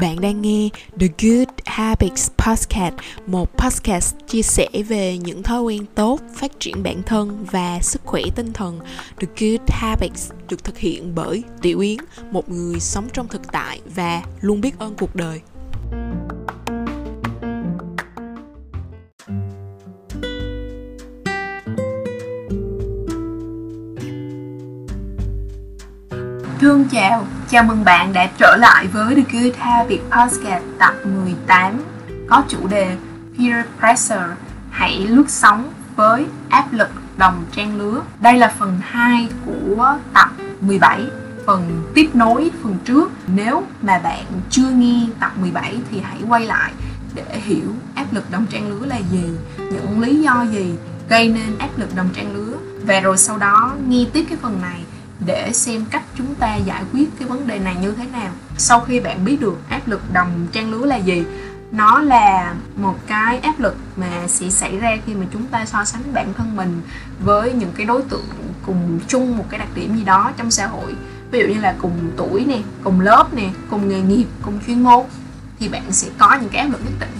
Bạn đang nghe The Good Habits Podcast, một podcast chia sẻ về những thói quen tốt, phát triển bản thân và sức khỏe tinh thần. The Good Habits được thực hiện bởi Tiểu Yến, một người sống trong thực tại và luôn biết ơn cuộc đời. Chào, chào mừng bạn đã trở lại với The Good Habit Podcast tập 18 có chủ đề Peer Pressure, hãy lướt sóng với áp lực đồng trang lứa. Đây là phần 2 của tập 17, phần tiếp nối phần trước. Nếu mà bạn chưa nghe tập 17 thì hãy quay lại để hiểu áp lực đồng trang lứa là gì, những lý do gì gây nên áp lực đồng trang lứa và rồi sau đó nghe tiếp cái phần này để xem cách chúng ta giải quyết cái vấn đề này như thế nào. Sau khi bạn biết được áp lực đồng trang lứa là gì, nó là một cái áp lực mà sẽ xảy ra khi mà chúng ta so sánh bản thân mình với những cái đối tượng cùng chung một cái đặc điểm gì đó trong xã hội. Ví dụ như là cùng tuổi nè, cùng lớp nè, cùng nghề nghiệp, cùng chuyên môn, thì bạn sẽ có những cái áp lực nhất định.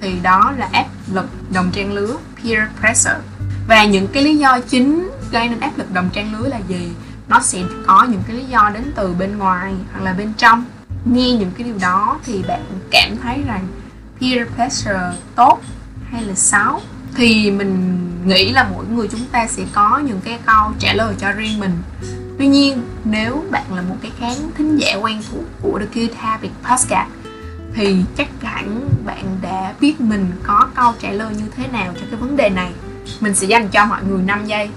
Thì đó là áp lực đồng trang lứa, peer pressure. Và những cái lý do chính gây nên áp lực đồng trang lứa là gì? Nó sẽ có những cái lý do đến từ bên ngoài hoặc là bên trong. Nghe những cái điều đó thì bạn cảm thấy rằng peer pressure tốt hay là xấu? Thì mình nghĩ là mỗi người chúng ta sẽ có những cái câu trả lời cho riêng mình. Tuy nhiên, nếu bạn là một cái khán thính giả quen thuộc của The Good Habit Podcast thì chắc hẳn bạn đã biết mình có câu trả lời như thế nào cho cái vấn đề này. Mình sẽ dành cho mọi người 5 giây.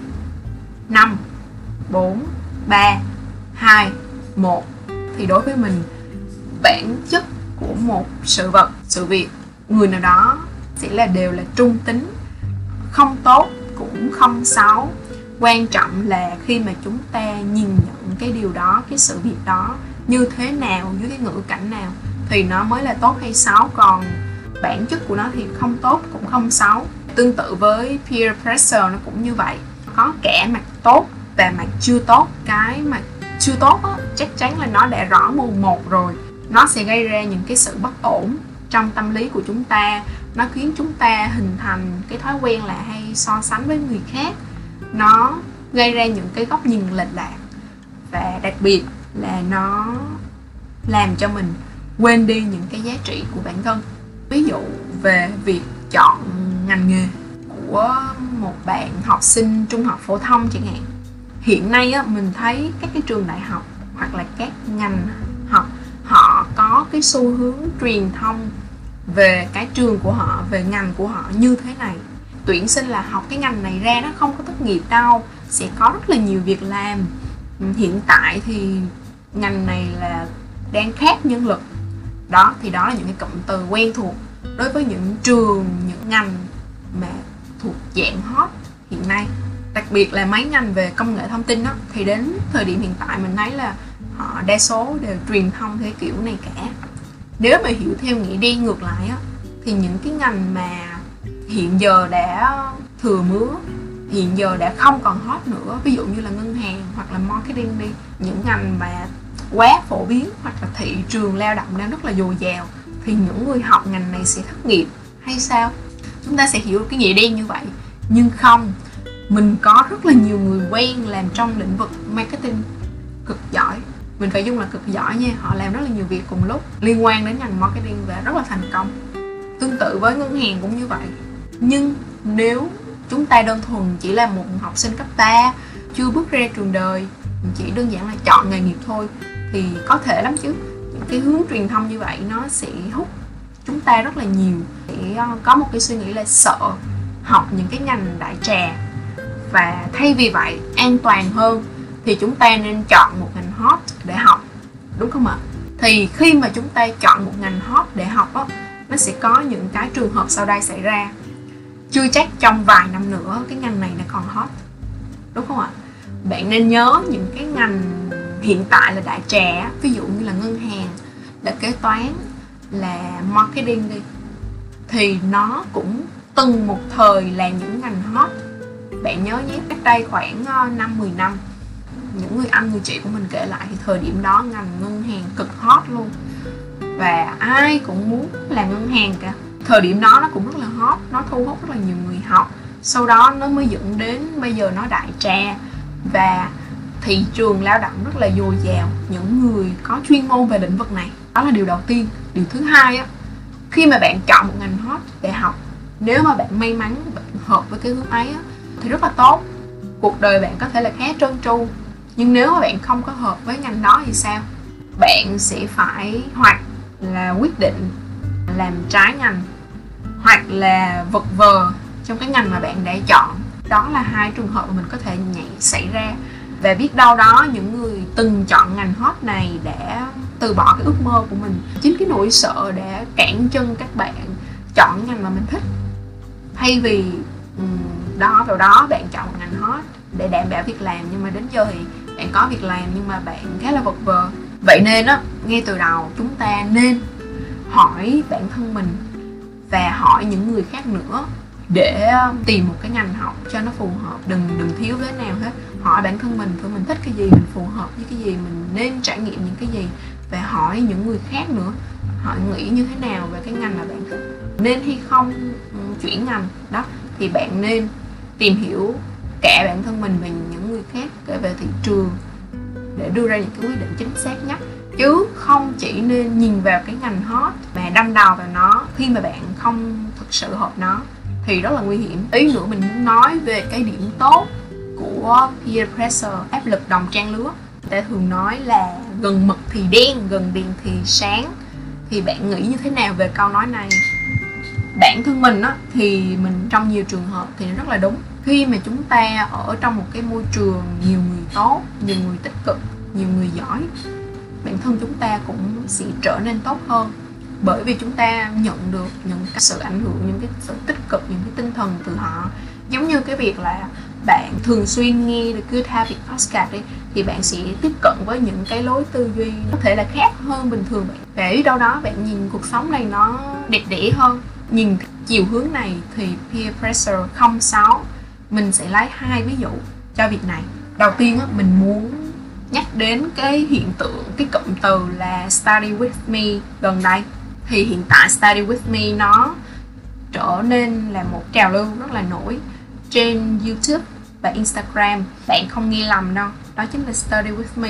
5 4 3 2 1 thì đối với mình, bản chất của một sự vật, sự việc, người nào đó sẽ là đều là trung tính, không tốt cũng không xấu. Quan trọng là khi mà chúng ta nhìn nhận cái điều đó, cái sự việc đó như thế nào dưới cái ngữ cảnh nào, thì nó mới là tốt hay xấu. Còn bản chất của nó thì không tốt cũng không xấu. Tương tự với peer pressure nó cũng như vậy. Có kẻ mặt tốt và mặt chưa tốt cái mà chưa tốt á, chắc chắn là nó đã rõ mồn một rồi. Nó sẽ gây ra những cái sự bất ổn trong tâm lý của chúng ta. Nó khiến chúng ta hình thành cái thói quen là hay so sánh với người khác. Nó gây ra những cái góc nhìn lệch lạc. Và đặc biệt là nó làm cho mình quên đi những cái giá trị của bản thân. Ví dụ về việc chọn ngành nghề của một bạn học sinh trung học phổ thông chẳng hạn hiện nay á, mình thấy các cái trường đại học hoặc là các ngành học họ có cái xu hướng truyền thông về cái trường của họ về ngành của họ như thế này. Tuyển sinh là học cái ngành này ra nó không có thất nghiệp đâu sẽ có rất là nhiều việc làm. Hiện tại thì ngành này là đang khát nhân lực. Đó thì đó là những cái cụm từ quen thuộc đối với những trường những ngành mà thuộc dạng hot hiện nay đặc biệt là mấy ngành về công nghệ thông tin đó, thì đến thời điểm hiện tại mình thấy là họ đa số đều truyền thông thế kiểu này cả. Nếu mà hiểu theo nghĩa đi ngược lại á thì những cái ngành mà hiện giờ đã thừa mứa hiện giờ đã không còn hot nữa ví dụ như là ngân hàng hoặc là marketing đi những ngành mà quá phổ biến hoặc là thị trường lao động đang rất là dồi dào thì những người học ngành này sẽ thất nghiệp hay sao? Chúng ta sẽ hiểu cái nghĩa đen như vậy. Nhưng không mình có rất là nhiều người quen làm trong lĩnh vực marketing cực giỏi. Mình phải dung là cực giỏi nha, họ làm rất là nhiều việc cùng lúc, liên quan đến ngành marketing và rất là thành công. Tương tự với ngân hàng cũng như vậy. Nhưng nếu chúng ta đơn thuần chỉ là một học sinh cấp 3 chưa bước ra trường đời chỉ đơn giản là chọn nghề nghiệp thôi, thì có thể lắm chứ. Những cái hướng truyền thông như vậy nó sẽ hút chúng ta rất là nhiều. Để ờ, có một cái suy nghĩ là sợ học những cái ngành đại trà và thay vì vậy, an toàn hơn, thì chúng ta nên chọn một ngành hot để học, đúng không ạ? Thì khi mà chúng ta chọn một ngành hot để học á, nó sẽ có những cái trường hợp sau đây xảy ra. Chưa chắc trong vài năm nữa, cái ngành này nó còn hot, đúng không ạ? Bạn nên nhớ những cái ngành hiện tại là đại trà ví dụ như là ngân hàng, là kế toán, là marketing đi, thì nó cũng từng một thời là những ngành hot bạn nhớ nhé cách đây khoảng ờ, 5-10 năm những người anh người chị của mình kể lại thì thời điểm đó ngành ngân hàng cực hot luôn. Và ai cũng muốn làm ngân hàng cả. Thời điểm đó nó cũng rất là hot nó thu hút rất là nhiều người học. Sau đó nó mới dẫn đến bây giờ nó đại trà. Và thị trường lao động rất là dồi dào những người có chuyên môn về lĩnh vực này. Đó là điều đầu tiên. Điều thứ hai á khi mà bạn chọn một ngành hot để học nếu mà bạn may mắn bạn hợp với cái hướng ấy á, thì rất là tốt. Cuộc đời bạn có thể là khá trơn tru, nhưng nếu mà bạn không có hợp với ngành đó thì sao? Bạn sẽ phải, hoặc là quyết định làm trái ngành, hoặc là vật vờ trong cái ngành mà bạn đã chọn. Đó là hai trường hợp mà mình có thể nhảy xảy ra. Và biết đâu đó những người từng chọn ngành hot này đã từ bỏ cái ước mơ của mình. Chính cái nỗi sợ đã cản chân các bạn chọn ngành mà mình thích. Thay vì đó vào đó, bạn chọn một ngành hot để đảm bảo việc làm. Nhưng mà đến giờ thì bạn có việc làm nhưng mà bạn khá là vật vờ. Vậy nên á, ngay từ đầu chúng ta nên hỏi bản thân mình và hỏi những người khác nữa để tìm một cái ngành học cho nó phù hợp. Đừng đừng thiếu cái nào hết. Hỏi bản thân mình thử mình thích cái gì? Mình phù hợp với cái gì? Mình nên trải nghiệm những cái gì? Và hỏi những người khác nữa. Họ nghĩ như thế nào về cái ngành mà bạn thích? Nên hay không? Chuyển ngành. Đó, thì bạn nên tìm hiểu cả bản thân mình và những người khác kể về thị trường để đưa ra những cái quyết định chính xác nhất. Chứ không chỉ nên nhìn vào cái ngành hot mà đâm đầu vào nó khi mà bạn không thực sự hợp nó, thì rất là nguy hiểm. Ý nữa, mình muốn nói về cái điểm tốt của peer pressure, áp lực đồng trang lứa. Ta thường nói là gần mực thì đen, gần đèn thì sáng. Thì bạn nghĩ như thế nào về câu nói này? Bản thân mình á, thì mình trong nhiều trường hợp thì nó rất là đúng khi mà chúng ta ở trong một cái môi trường nhiều người tốt, nhiều người tích cực, nhiều người giỏi, bản thân chúng ta cũng sẽ trở nên tốt hơn. Bởi vì chúng ta nhận được những cái sự ảnh hưởng, những cái sự tích cực, những cái tinh thần từ họ. Giống như cái việc là bạn thường xuyên nghe được Good Habit Podcast đi, thì bạn sẽ tiếp cận với những cái lối tư duy có thể là khác hơn bình thường. Bạn để đâu đó, bạn nhìn cuộc sống này nó đẹp đẽ hơn. Nhìn chiều hướng này thì peer pressure không xấu mình sẽ lấy hai ví dụ cho việc này. Đầu tiên á, mình muốn nhắc đến cái hiện tượng cái cụm từ là study with me gần đây. Thì hiện tại study with me nó trở nên là một trào lưu rất là nổi trên youtube và instagram. Bạn không nghe lầm đâu đó chính là study with me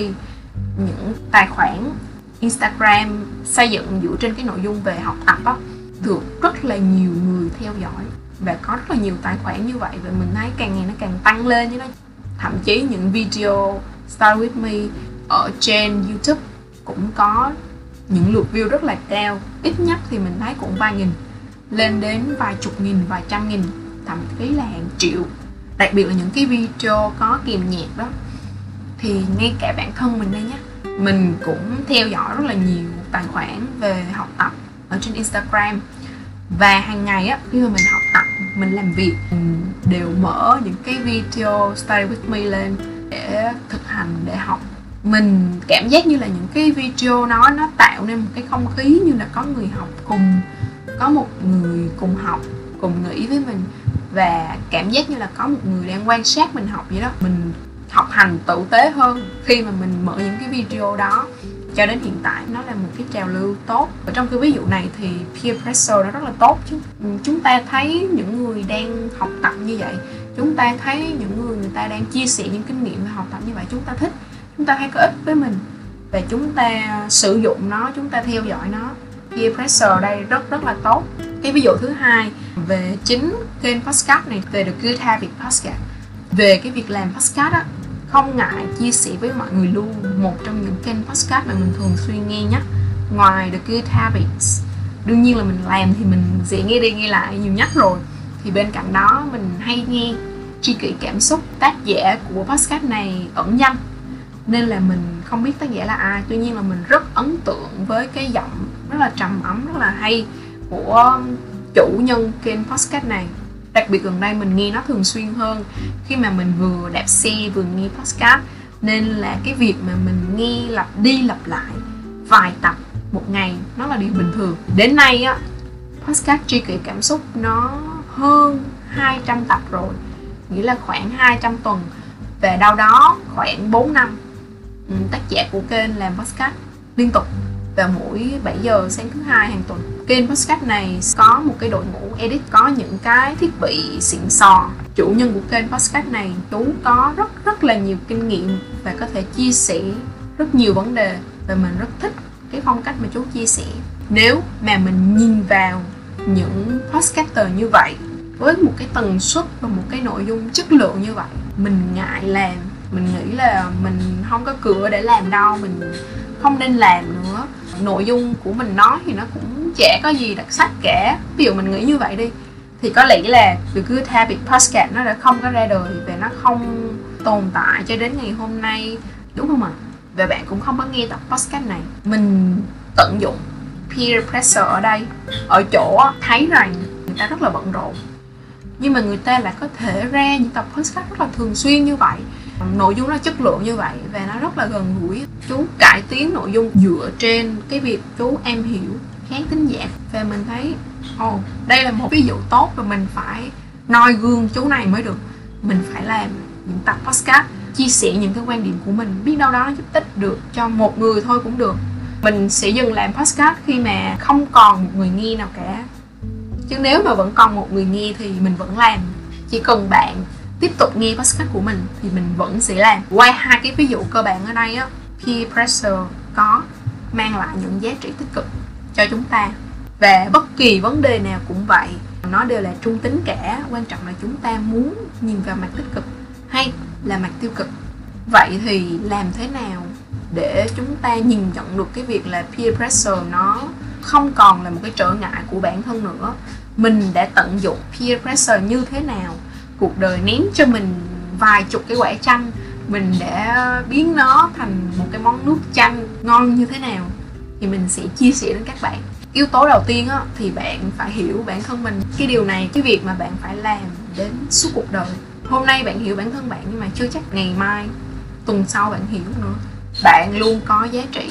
những tài khoản instagram xây dựng dựa trên cái nội dung về học tập á được rất là nhiều người theo dõi và có rất là nhiều tài khoản như vậy và mình thấy càng ngày nó càng tăng lên chứ nó thậm chí những video start with me ở trên youtube cũng có những lượt view rất là cao. Ít nhất thì mình thấy cũng vài nghìn, lên đến vài chục nghìn, vài trăm nghìn, thậm chí là hàng triệu. Đặc biệt là những cái video có kèm nhạc đó, thì ngay cả bản thân mình đây nhé mình cũng theo dõi rất là nhiều tài khoản về học tập ở trên Instagram. Và hàng ngày á, khi mà mình học tập mình làm việc, mình đều mở những cái video study with me lên để thực hành, để học. Mình cảm giác như là những cái video nó nó tạo nên một cái không khí như là có người học cùng, có một người cùng học, cùng nghĩ với mình. Và cảm giác như là có một người đang quan sát mình học vậy đó. Mình học hành tử tế hơn khi mà mình mở những cái video đó cho đến hiện tại, nó là một cái trào lưu tốt. Ở trong cái ví dụ này thì peer pressure nó rất là tốt chứ. Ừ, chúng ta thấy những người đang học tập như vậy, chúng ta thấy những người người ta đang chia sẻ những kinh nghiệm về học tập như vậy, chúng ta thích, chúng ta thấy có ích với mình. Và chúng ta sử dụng nó, chúng ta theo dõi nó. Peer pressure đây rất rất là tốt. Cái ví dụ thứ hai về chính kênh podcast này, về được Good Habit Podcast về cái việc làm podcast á không ngại chia sẻ với mọi người luôn. Một trong những kênh podcast mà mình thường xuyên nghe nhất, ngoài The Good Habits. Đương nhiên là mình làm thì mình sẽ nghe đi nghe lại nhiều nhất rồi. Thì bên cạnh đó, mình hay nghe tri kỷ cảm xúc, tác giả của podcast này, ẩn danh. Nên là mình không biết tác giả là ai. Tuy nhiên là mình rất ấn tượng với cái giọng rất là trầm ấm, rất là hay của chủ nhân kênh podcast này đặc biệt gần đây mình nghe nó thường xuyên hơn khi mà mình vừa đạp xe, vừa nghe podcast. Nên là cái việc mà mình nghe lặp đi lặp lại vài tập một ngày, nó là điều bình thường. Đến nay á, podcast tri kỷ cảm xúc nó hơn 200 tập rồi. Nghĩa là khoảng 200 tuần. Về đâu đó khoảng 4 năm. Ừ, tác giả của kênh làm podcast liên tục vào mỗi 7 giờ sáng thứ hai hàng tuần. Kênh podcast này có một cái đội ngũ edit, có những cái thiết bị xịn sò. Chủ nhân của kênh podcast này chú có rất rất là nhiều kinh nghiệm và có thể chia sẻ rất nhiều vấn đề và mình rất thích cái phong cách mà chú chia sẻ. Nếu mà mình nhìn vào những podcaster như vậy, với một cái tần suất và một cái nội dung chất lượng như vậy, mình ngại làm. Mình nghĩ là mình không có cửa để làm đâu, mình không nên làm nữa nội dung của mình nói thì nó cũng chả có gì đặc sắc cả. Ví dụ mình nghĩ như vậy đi, thì có lẽ là The Good Habit Podcast nó đã không có ra đời và nó không tồn tại cho đến ngày hôm nay, đúng không ạ? Và bạn cũng không có nghe tập podcast này. Mình tận dụng peer pressure ở đây, ở chỗ thấy rằng người ta rất là bận rộn. Nhưng mà người ta lại có thể ra những tập podcast rất là thường xuyên như vậy nội dung nó chất lượng như vậy và nó rất là gần gũi. Chú cải tiến nội dung dựa trên cái việc chú em hiểu khán tính giả. Và mình thấy ồ oh, đây là một ví dụ tốt và mình phải noi gương chú này mới được. Mình phải làm những tập podcast chia sẻ những cái quan điểm của mình biết đâu đó nó giúp ích được cho một người thôi cũng được. Mình sẽ dừng làm podcast khi mà không còn một người nghe nào cả. Chứ nếu mà vẫn còn một người nghe thì mình vẫn làm. Chỉ cần bạn tiếp tục nghe podcast của mình thì mình vẫn sẽ làm. Qua hai cái ví dụ cơ bản ở đây á, peer pressure có mang lại những giá trị tích cực cho chúng ta. Và bất kỳ vấn đề nào cũng vậy, nó đều là trung tính cả. Quan trọng là chúng ta muốn nhìn vào mặt tích cực hay là mặt tiêu cực. Vậy thì làm thế nào để chúng ta nhìn nhận được cái việc là peer pressure nó không còn là một cái trở ngại của bản thân nữa? Mình đã tận dụng peer pressure như thế nào cuộc đời ném cho mình vài chục cái quả chanh mình đã biến nó thành một cái món nước chanh ngon như thế nào thì mình sẽ chia sẻ đến các bạn. Yếu tố đầu tiên á, thì bạn phải hiểu bản thân mình cái điều này cái việc mà bạn phải làm đến suốt cuộc đời. Hôm nay bạn hiểu bản thân bạn nhưng mà chưa chắc ngày mai tuần sau bạn hiểu nữa. Bạn luôn có giá trị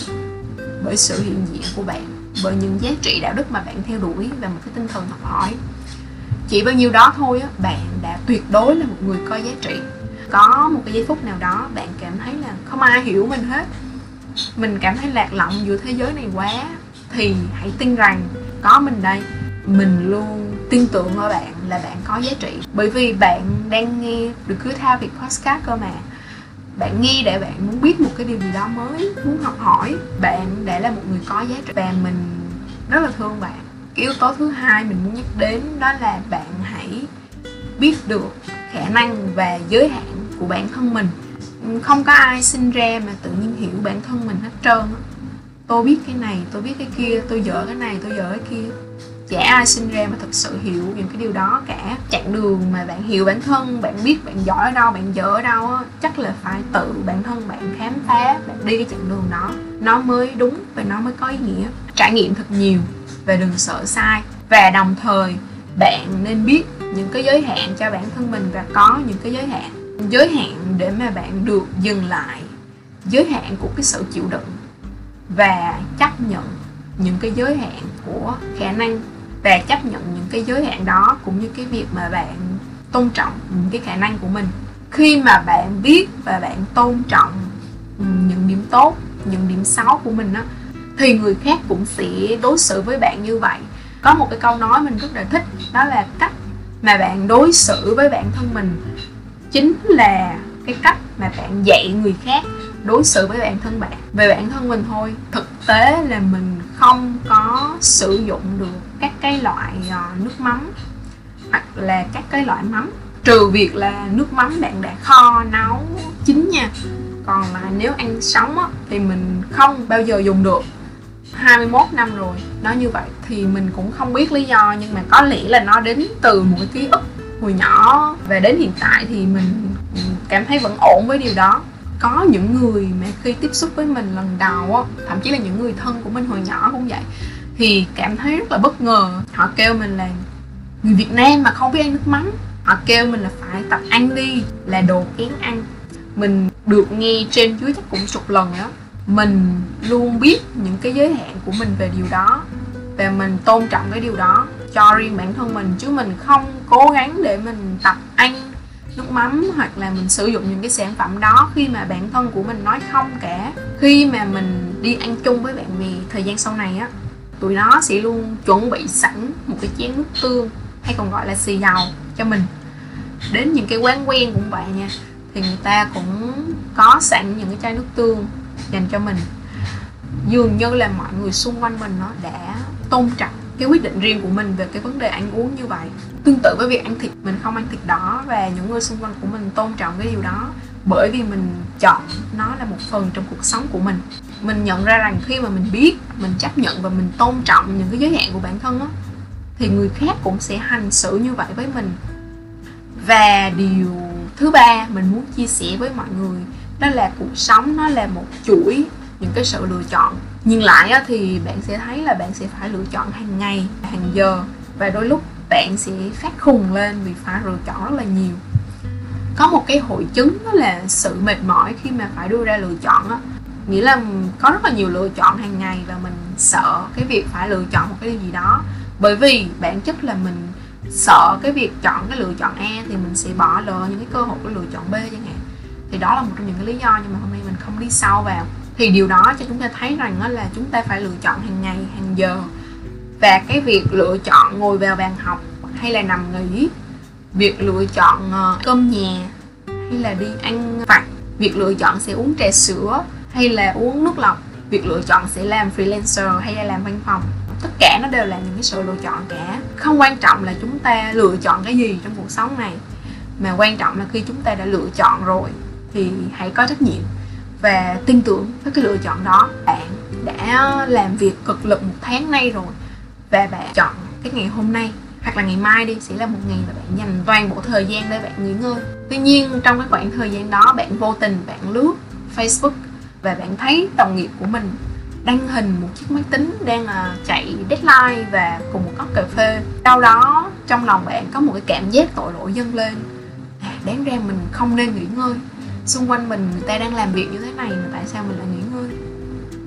bởi sự hiện diện của bạn bởi những giá trị đạo đức mà bạn theo đuổi và một cái tinh thần học hỏi chỉ bao nhiêu đó thôi á, bạn đã tuyệt đối là một người có giá trị. Có một cái giây phút nào đó bạn cảm thấy là không ai hiểu mình hết. Mình cảm thấy lạc lõng giữa thế giới này quá, thì hãy tin rằng có mình đây. Mình luôn tin tưởng ở bạn là bạn có giá trị. Bởi vì bạn đang nghe được cứ thao việc podcast cơ mà. Bạn nghe để bạn muốn biết một cái điều gì đó mới, muốn học hỏi. Bạn đã là một người có giá trị và mình rất là thương bạn cái yếu tố thứ hai mình muốn nhắc đến đó là bạn hãy biết được khả năng và giới hạn của bản thân mình. Không có ai sinh ra mà tự nhiên hiểu bản thân mình hết trơn tôi biết cái này, tôi biết cái kia, tôi dở cái này, tôi dở cái kia chả ai sinh ra mà thật sự hiểu những cái điều đó cả. Chặng đường mà bạn hiểu bản thân, bạn biết bạn giỏi ở đâu, bạn dở ở đâu á, chắc là phải tự bản thân bạn khám phá, bạn đi cái chặng đường đó. Nó mới đúng và nó mới có ý nghĩa. Trải nghiệm thật nhiều và đừng sợ sai. Và đồng thời, bạn nên biết những cái giới hạn cho bản thân mình và có những cái giới hạn. Giới hạn để mà bạn được dừng lại. Giới hạn của cái sự chịu đựng và chấp nhận những cái giới hạn của khả năng và chấp nhận những cái giới hạn đó cũng như cái việc mà bạn tôn trọng những cái khả năng của mình. Khi mà bạn biết và bạn tôn trọng ừ, những điểm tốt, những điểm xấu của mình á, thì người khác cũng sẽ đối xử với bạn như vậy. Có một cái câu nói mình rất là thích, đó là cách mà bạn đối xử với bản thân mình chính là cái cách mà bạn dạy người khác đối xử với bản thân bạn về bản thân mình thôi. Thực tế là mình không có sử dụng được các cái loại ờ, nước mắm hoặc là các cái loại mắm. Trừ việc là nước mắm bạn đã kho nấu chín nha. Còn là nếu ăn sống á, thì mình không bao giờ dùng được. 21 năm rồi nói như vậy thì mình cũng không biết lý do nhưng mà có lẽ là nó đến từ một cái ký ức hồi nhỏ. Và đến hiện tại thì mình cảm thấy vẫn ổn với điều đó có những người mà khi tiếp xúc với mình lần đầu á, thậm chí là những người thân của mình hồi nhỏ cũng vậy, thì cảm thấy rất là bất ngờ. Họ kêu mình là người Việt Nam mà không biết ăn nước mắm. Họ kêu mình là phải tập ăn đi, là đồ kén ăn. Mình được nghe trên dưới chắc cũng chục lần đó mình luôn biết những cái giới hạn của mình về điều đó, và mình tôn trọng cái điều đó cho riêng bản thân mình, chứ mình không cố gắng để mình tập ăn nước mắm hoặc là mình sử dụng những cái sản phẩm đó khi mà bản thân của mình nói không cả. Khi mà mình đi ăn chung với bạn bè thời gian sau này á, tụi nó sẽ luôn chuẩn bị sẵn một cái chén nước tương hay còn gọi là xì dầu cho mình. Đến những cái quán quen cũng vậy nha, thì người ta cũng có sẵn những cái chai nước tương dành cho mình. Dường như là mọi người xung quanh mình nó đã tôn trọng cái quyết định riêng của mình về cái vấn đề ăn uống như vậy. Tương tự với việc ăn thịt, mình không ăn thịt đỏ và những người xung quanh của mình tôn trọng cái điều đó bởi vì mình chọn nó là một phần trong cuộc sống của mình. Mình nhận ra rằng khi mà mình biết, mình chấp nhận và mình tôn trọng những cái giới hạn của bản thân á, thì người khác cũng sẽ hành xử như vậy với mình. Và điều thứ ba mình muốn chia sẻ với mọi người, đó là cuộc sống nó là một chuỗi những cái sự lựa chọn nhìn lại á, thì bạn sẽ thấy là bạn sẽ phải lựa chọn hàng ngày hàng giờ. Và đôi lúc bạn sẽ phát khùng lên vì phải lựa chọn rất là nhiều. Có một cái hội chứng đó là sự mệt mỏi khi mà phải đưa ra lựa chọn á. Nghĩa là có rất là nhiều lựa chọn hàng ngày và mình sợ cái việc phải lựa chọn một cái điều gì đó. Bởi vì bản chất là mình sợ cái việc chọn cái lựa chọn A thì mình sẽ bỏ lỡ những cái cơ hội của lựa chọn B chẳng hạn. Thì đó là một trong những cái lý do nhưng mà hôm nay mình không đi sâu vào thì điều đó cho chúng ta thấy rằng đó là chúng ta phải lựa chọn hàng ngày, hàng giờ. Và cái việc lựa chọn ngồi vào bàn học hay là nằm nghỉ, việc lựa chọn ờ, cơm nhà hay là đi ăn vặt, việc lựa chọn sẽ uống trà sữa hay là uống nước lọc, việc lựa chọn sẽ làm freelancer hay là làm văn phòng. Tất cả nó đều là những cái sự lựa chọn cả. Không quan trọng là chúng ta lựa chọn cái gì trong cuộc sống này, mà quan trọng là khi chúng ta đã lựa chọn rồi thì hãy có trách nhiệm và tin tưởng với cái lựa chọn đó. Bạn đã làm việc cực lực một tháng nay rồi và bạn chọn cái ngày hôm nay hoặc là ngày mai đi sẽ là một ngày mà bạn dành toàn bộ thời gian để bạn nghỉ ngơi. Tuy nhiên trong cái khoảng thời gian đó bạn vô tình bạn lướt facebook và bạn thấy đồng nghiệp của mình đăng hình một chiếc máy tính đang là chạy deadline và cùng một cốc cà phê. Sau đó trong lòng bạn có một cái cảm giác tội lỗi dâng lên. À, đáng ra mình không nên nghỉ ngơi xung quanh mình người ta đang làm việc như thế này mà tại sao mình lại nghỉ ngơi?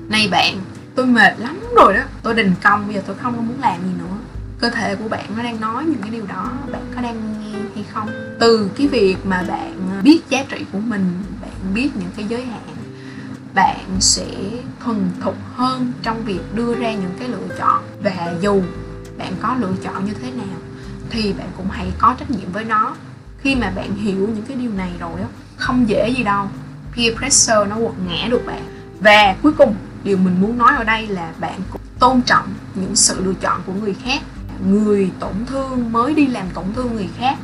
Này bạn, tôi mệt lắm rồi đó. Tôi đình công, bây giờ tôi không muốn làm gì nữa. Cơ thể của bạn nó đang nói những cái điều đó, bạn có đang nghe hay không? Từ cái việc mà bạn ờ, biết giá trị của mình, bạn biết những cái giới hạn, bạn sẽ thuần thục hơn trong việc đưa ra những cái lựa chọn. Và dù bạn có lựa chọn như thế nào, thì bạn cũng hãy có trách nhiệm với nó. Khi mà bạn hiểu những cái điều này rồi á không dễ gì đâu. Peer pressure nó quật ngã được bạn. Và cuối cùng, điều mình muốn nói ở đây là bạn cũng tôn trọng những sự lựa chọn của người khác. Người tổn thương mới đi làm tổn thương người khác.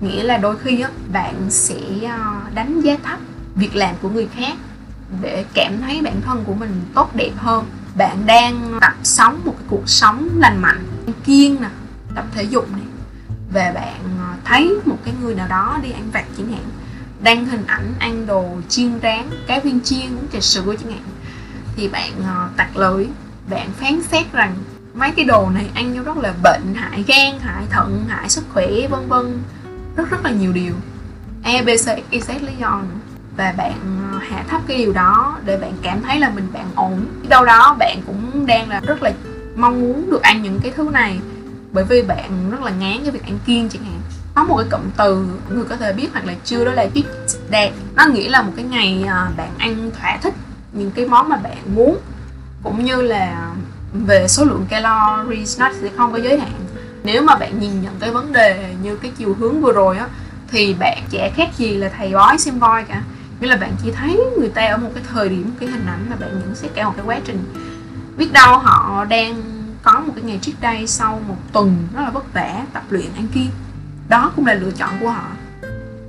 Nghĩa là đôi khi á, bạn sẽ ờ, đánh giá thấp việc làm của người khác để cảm thấy bản thân của mình tốt đẹp hơn. Bạn đang tập sống một cái cuộc sống lành mạnh, kiên nè, tập thể dục này. Và bạn ờ, thấy một cái người nào đó đi ăn vặt chẳng hạn đăng hình ảnh ăn đồ chiên rán cá viên chiên trà sữa chẳng hạn thì bạn uh, tặc lưỡi bạn phán xét rằng mấy cái đồ này ăn vô rất là bệnh hại gan hại thận hại sức khỏe vân vân. Rất rất là nhiều điều. E b c x lý do nữa. Và bạn ờ, hạ thấp cái điều đó để bạn cảm thấy là mình bạn ổn. Đâu đó bạn cũng đang là rất là mong muốn được ăn những cái thứ này. Bởi vì bạn rất là ngán cái việc ăn kiêng chẳng hạn có một cái cụm từ người có thể biết hoặc là chưa, đó là cheat day nó nghĩa là một cái ngày à, bạn ăn thỏa thích những cái món mà bạn muốn, cũng như là về số lượng calories nó sẽ không có giới hạn. Nếu mà bạn nhìn nhận cái vấn đề như cái chiều hướng vừa rồi á, thì bạn trẻ khác gì là thầy bói, xem voi cả. Nghĩa là bạn chỉ thấy người ta ở một cái thời điểm, cái hình ảnh mà bạn nhận xét cả một cái quá trình. Biết đâu họ đang có một cái ngày trước đây sau một tuần rất là vất vả, tập luyện ăn kiêng đó cũng là lựa chọn của họ.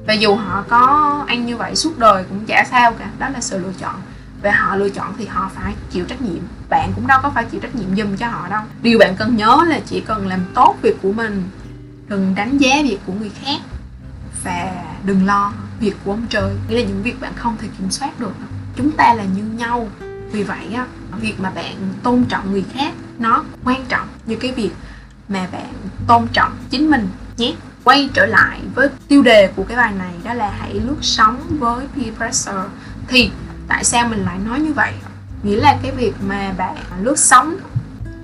Và dù họ có ăn như vậy suốt đời cũng chả sao cả, đó là sự lựa chọn. Và họ lựa chọn thì họ phải chịu trách nhiệm. Bạn cũng đâu có phải chịu trách nhiệm giùm cho họ đâu. Điều bạn cần nhớ là chỉ cần làm tốt việc của mình, đừng đánh giá việc của người khác và đừng lo việc của ông trời. Nghĩa là những việc bạn không thể kiểm soát được. Chúng ta là như nhau. Vì vậy á, việc mà bạn tôn trọng người khác, nó quan trọng. Như cái việc mà bạn tôn trọng chính mình nhé quay trở lại với tiêu đề của cái bài này, đó là hãy lướt sóng với peer pressure. Thì tại sao mình lại nói như vậy? Nghĩa là cái việc mà bạn lướt sóng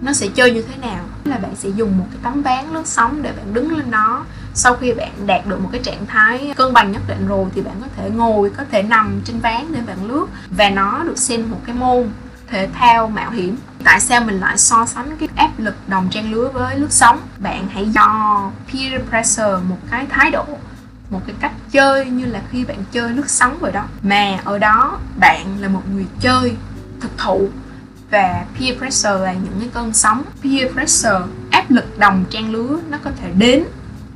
nó sẽ chơi như thế nào? Là bạn sẽ dùng một cái tấm ván lướt sóng để bạn đứng lên đó. Sau khi bạn đạt được một cái trạng thái cân bằng nhất định rồi thì bạn có thể ngồi, có thể nằm trên ván để bạn lướt và nó được xem một cái môn thể thao mạo hiểm. Tại sao mình lại so sánh cái áp lực đồng trang lứa với lướt sóng? Bạn hãy do peer pressure một cái thái độ, một cái cách chơi như là khi bạn chơi lướt sóng vậy đó. Mà ở đó, bạn là một người chơi thực thụ và peer pressure là những cái cơn sóng. Peer pressure, áp lực đồng trang lứa nó có thể đến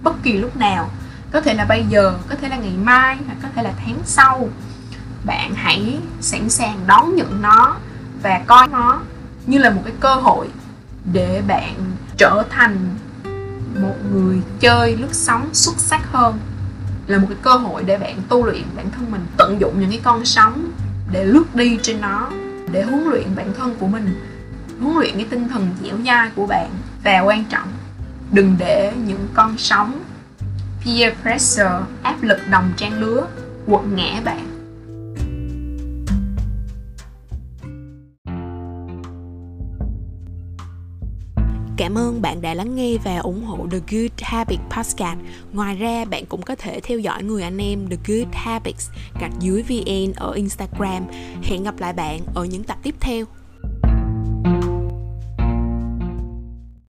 bất kỳ lúc nào. Có thể là bây giờ, có thể là ngày mai, hoặc có thể là tháng sau. Bạn hãy sẵn sàng đón nhận nó và coi nó như là một cái cơ hội để bạn trở thành một người chơi lướt sóng xuất sắc hơn. Là một cái cơ hội để bạn tu luyện bản thân mình, tận dụng những cái con sóng để lướt đi trên nó, để huấn luyện bản thân của mình, huấn luyện cái tinh thần dẻo dai của bạn. Và quan trọng, đừng để những con sóng, peer pressure, áp lực đồng trang lứa quật ngã bạn. Cảm ơn bạn đã lắng nghe và ủng hộ The Good Habit Podcast. Ngoài ra, bạn cũng có thể theo dõi người anh em The Good Habits gạch dưới VN ở Instagram. Hẹn gặp lại bạn ở những tập tiếp theo.